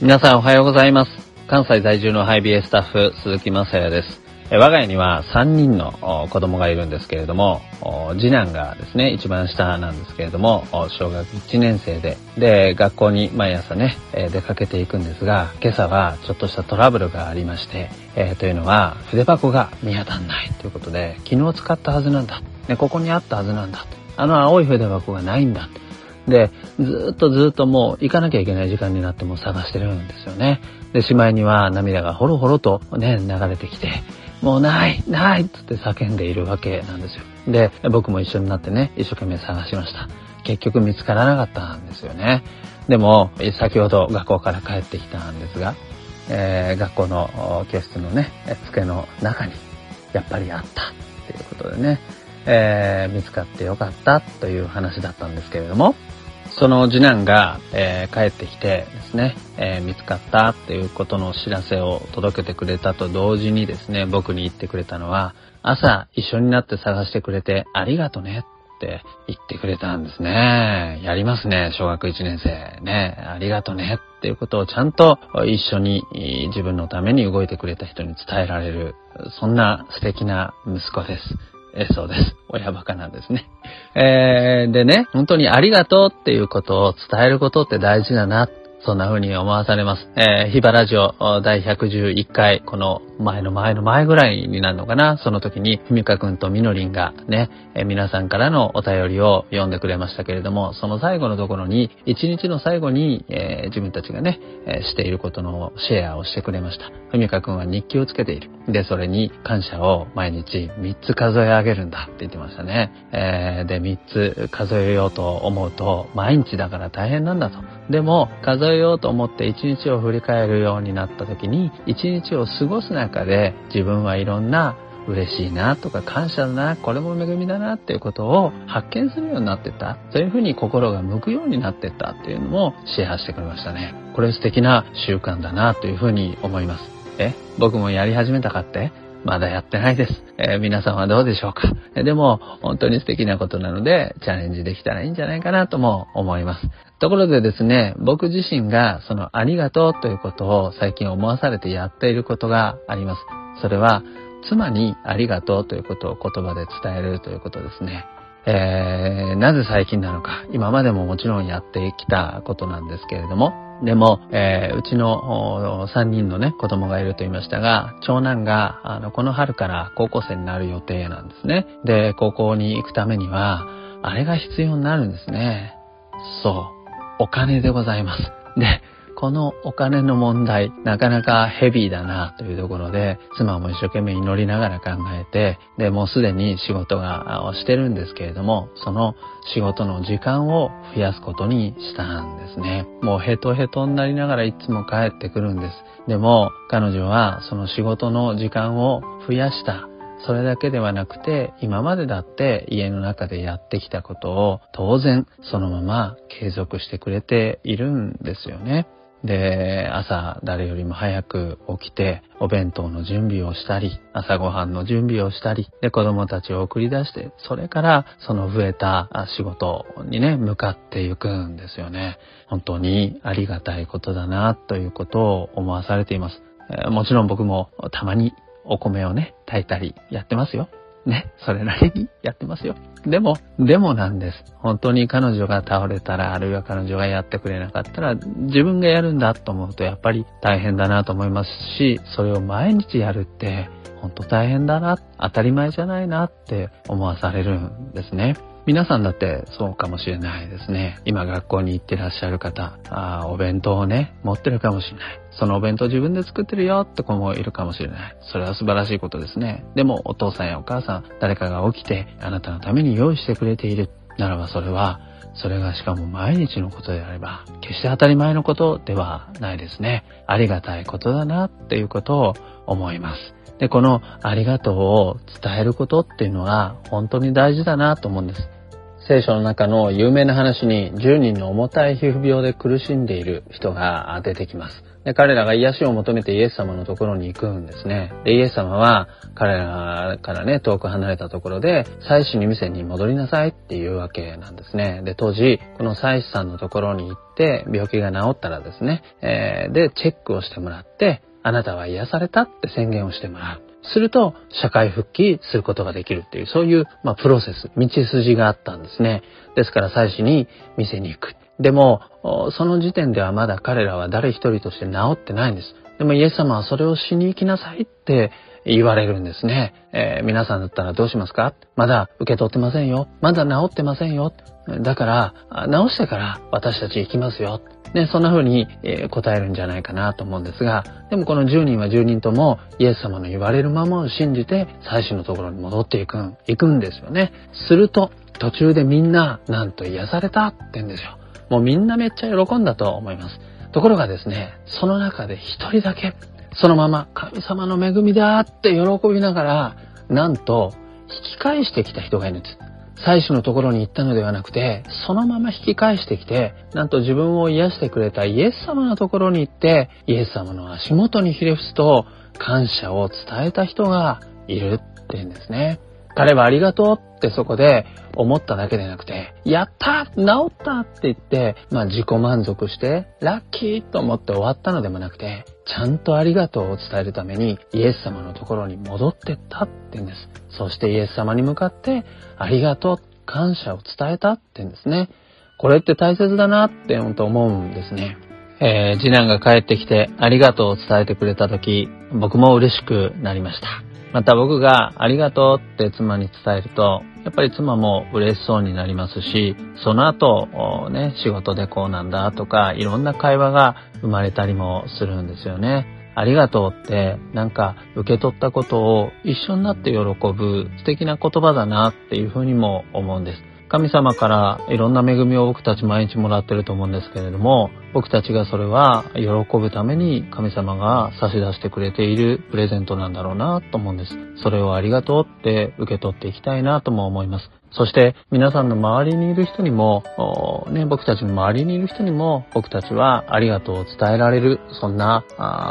皆さんおはようございます。関西在住のハイビエスタッフ、鈴木正也です。我が家には3人の子供がいるんですけれども、次男がですね、一番下なんですけれども、小学1年生で、で、学校に毎朝ね、出かけていくんですが、今朝はちょっとしたトラブルがありまして、えーというのは、筆箱が見当たんないということで、昨日使ったはずなんだ。ね、ここにあったはずなんだ。あの青い筆箱がないんだ。で、ずっとずっともう行かなきゃいけない時間になっても探してるんですよね。で、しまいには涙がほろほろとね、流れてきて、もうないないっつって叫んでいるわけなんですよ。で、僕も一緒になってね、一生懸命探しました。結局見つからなかったんですよね。でも、先ほど学校から帰ってきたんですが、えー学校の教室のね、机の中に、やっぱりあったっていうことでね、えー見つかってよかったという話だったんですけれども、その次男が、えー帰ってきてですね、えー見つかったっていうことの知らせを届けてくれたと同時にですね、僕に言ってくれたのは、朝一緒になって探してくれてありがとねって言ってくれたんですね。やりますね、小学1年生。ね、ありがとねっていうことをちゃんと一緒に自分のために動いてくれた人に伝えられる、そんな素敵な息子です。えそうです。親バカなんですね。えー、でね、本当にありがとうっていうことを伝えることって大事だな。そんな風に思わされます。えー、ヒバラジオ第111回、この前の前の前ぐらいになるのかな？その時に、ふみかくんとみのりんがね、えー皆さんからのお便りを読んでくれましたけれども、その最後のところに、一日の最後に、えー自分たちがね、えーしていることのシェアをしてくれました。ふみかくんは日記をつけている。で、それに感謝を毎日3つ数え上げるんだって言ってましたね。えーで、3つ数えようと思うと、毎日だから大変なんだと。でも、数えようと思って1日を振り返るようになった時に、1日を過ごす中で自分はいろんな嬉しいなとか感謝だな、これも恵みだなっていうことを発見するようになってった。そういうふうに心が向くようになってったっていうのもシェアしてくれましたね。これ素敵な習慣だなというふうに思います。え？僕もやり始めたかって？まだやってないです。えー皆さんはどうでしょうか？えでも、本当に素敵なことなので、チャレンジできたらいいんじゃないかなとも思います。ところでですね、僕自身がそのありがとうということを最近思わされてやっていることがあります。それは、妻にありがとうということを言葉で伝えるということですね。えーなぜ最近なのか、今までももちろんやってきたことなんですけれども、でも、えーうちの3人のね、子供がいると言いましたが、長男が、あの、この春から高校生になる予定なんですね。で、高校に行くためには、あれが必要になるんですね。そう。お金でございます。で、このお金の問題、なかなかヘビーだなというところで、妻も一生懸命祈りながら考えて、で、もうすでに仕事がしてるんですけれども、その仕事の時間を増やすことにしたんですね。もうヘトヘトになりながらいつも帰ってくるんです。でも、彼女はその仕事の時間を増やした。それだけではなくて、今までだって家の中でやってきたことを当然そのまま継続してくれているんですよね。で、朝誰よりも早く起きて、お弁当の準備をしたり、朝ごはんの準備をしたり、で、子供たちを送り出して、それからその増えた仕事にね、向かっていくんですよね。本当にありがたいことだな、ということを思わされています。もちろん僕もたまにお米をね、炊いたりやってますよ。ね、それなりにやってますよ。でも、でもなんです。本当に彼女が倒れたら、あるいは彼女がやってくれなかったら、自分がやるんだと思うと、やっぱり大変だなと思いますし、それを毎日やるって、本当大変だな、当たり前じゃないなって思わされるんですね。皆さんだってそうかもしれないですね。今学校に行ってらっしゃる方、あお弁当をね、持ってるかもしれない。そのお弁当自分で作ってるよって子もいるかもしれない。それは素晴らしいことですね。でもお父さんやお母さん、誰かが起きてあなたのために用意してくれているならばそれは、それがしかも毎日のことであれば、決して当たり前のことではないですね。ありがたいことだなっていうことを思います。で、このありがとうを伝えることっていうのは本当に大事だなと思うんです。聖書の中の有名な話に10人の重たい皮膚病で苦しんでいる人が出てきます。で彼らが癒しを求めてイエス様のところに行くんですね。で、イエス様は彼らからね、遠く離れたところで、祭司に店に戻りなさいっていうわけなんですね。で、当時、この祭司さんのところに行って、病気が治ったらですね、えー、で、チェックをしてもらって、あなたは癒されたって宣言をしてもらう。すると、社会復帰することができるっていう、そういう、まあ、プロセス、道筋があったんですね。ですから、最初に店に行く。でも、その時点ではまだ彼らは誰一人として治ってないんです。でもイエス様はそれをしに行きなさいって言われるんですね。えー、皆さんだったらどうしますか？まだ受け取ってませんよ。まだ治ってませんよ。だから、治してから私たち行きますよ。ね、そんな風に、答えるんじゃないかなと思うんですが、でもこの10人は10人ともイエス様の言われるままを信じて最初のところに戻っていくん、行くんですよね。すると、途中でみんな、なんと癒されたって言うんですよ。もうみんなめっちゃ喜んだと思います。ところがですね、その中で一人だけ、そのまま神様の恵みだって喜びながら、なんと引き返してきた人がいるんです。最初のところに行ったのではなくて、そのまま引き返してきて、なんと自分を癒してくれたイエス様のところに行って、イエス様の足元にひれ伏すと、感謝を伝えた人がいるって言うんですね。彼はありがとうってそこで思っただけでなくて、やった治ったって言って、まあ自己満足して、ラッキーと思って終わったのでもなくて、ちゃんとありがとうを伝えるためにイエス様のところに戻ってったって言うんです。そしてイエス様に向かってありがとう、感謝を伝えたって言うんですね。これって大切だなって思うんですね。えー、次男が帰ってきてありがとうを伝えてくれた時、僕も嬉しくなりました。また僕がありがとうって妻に伝えると、やっぱり妻も嬉しそうになりますし、その後、ね、仕事でこうなんだとか、いろんな会話が生まれたりもするんですよね。ありがとうって、なんか受け取ったことを一緒になって喜ぶ素敵な言葉だなっていうふうにも思うんです。神様からいろんな恵みを僕たち毎日もらってると思うんですけれども、僕たちがそれは喜ぶために神様が差し出してくれているプレゼントなんだろうなと思うんです。それをありがとうって受け取っていきたいなとも思います。そして皆さんの周りにいる人にも、ね、僕たちの周りにいる人にも僕たちはありがとうを伝えられる、そんな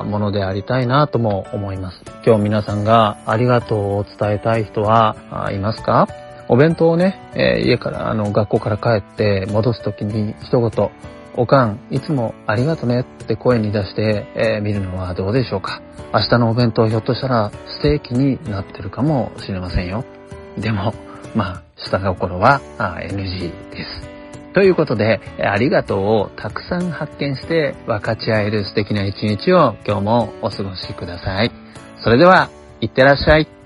ものでありたいなとも思います。今日皆さんがありがとうを伝えたい人はいますか？お弁当をね、えー、家から、あの、学校から帰って戻すときに一言、おかん、いつもありがとねって声に出して、えー、見るのはどうでしょうか？明日のお弁当ひょっとしたらステーキになってるかもしれませんよ。でも、まあ、下心は NG です。ということで、ありがとうをたくさん発見して分かち合える素敵な一日を今日もお過ごしください。それでは、いってらっしゃい。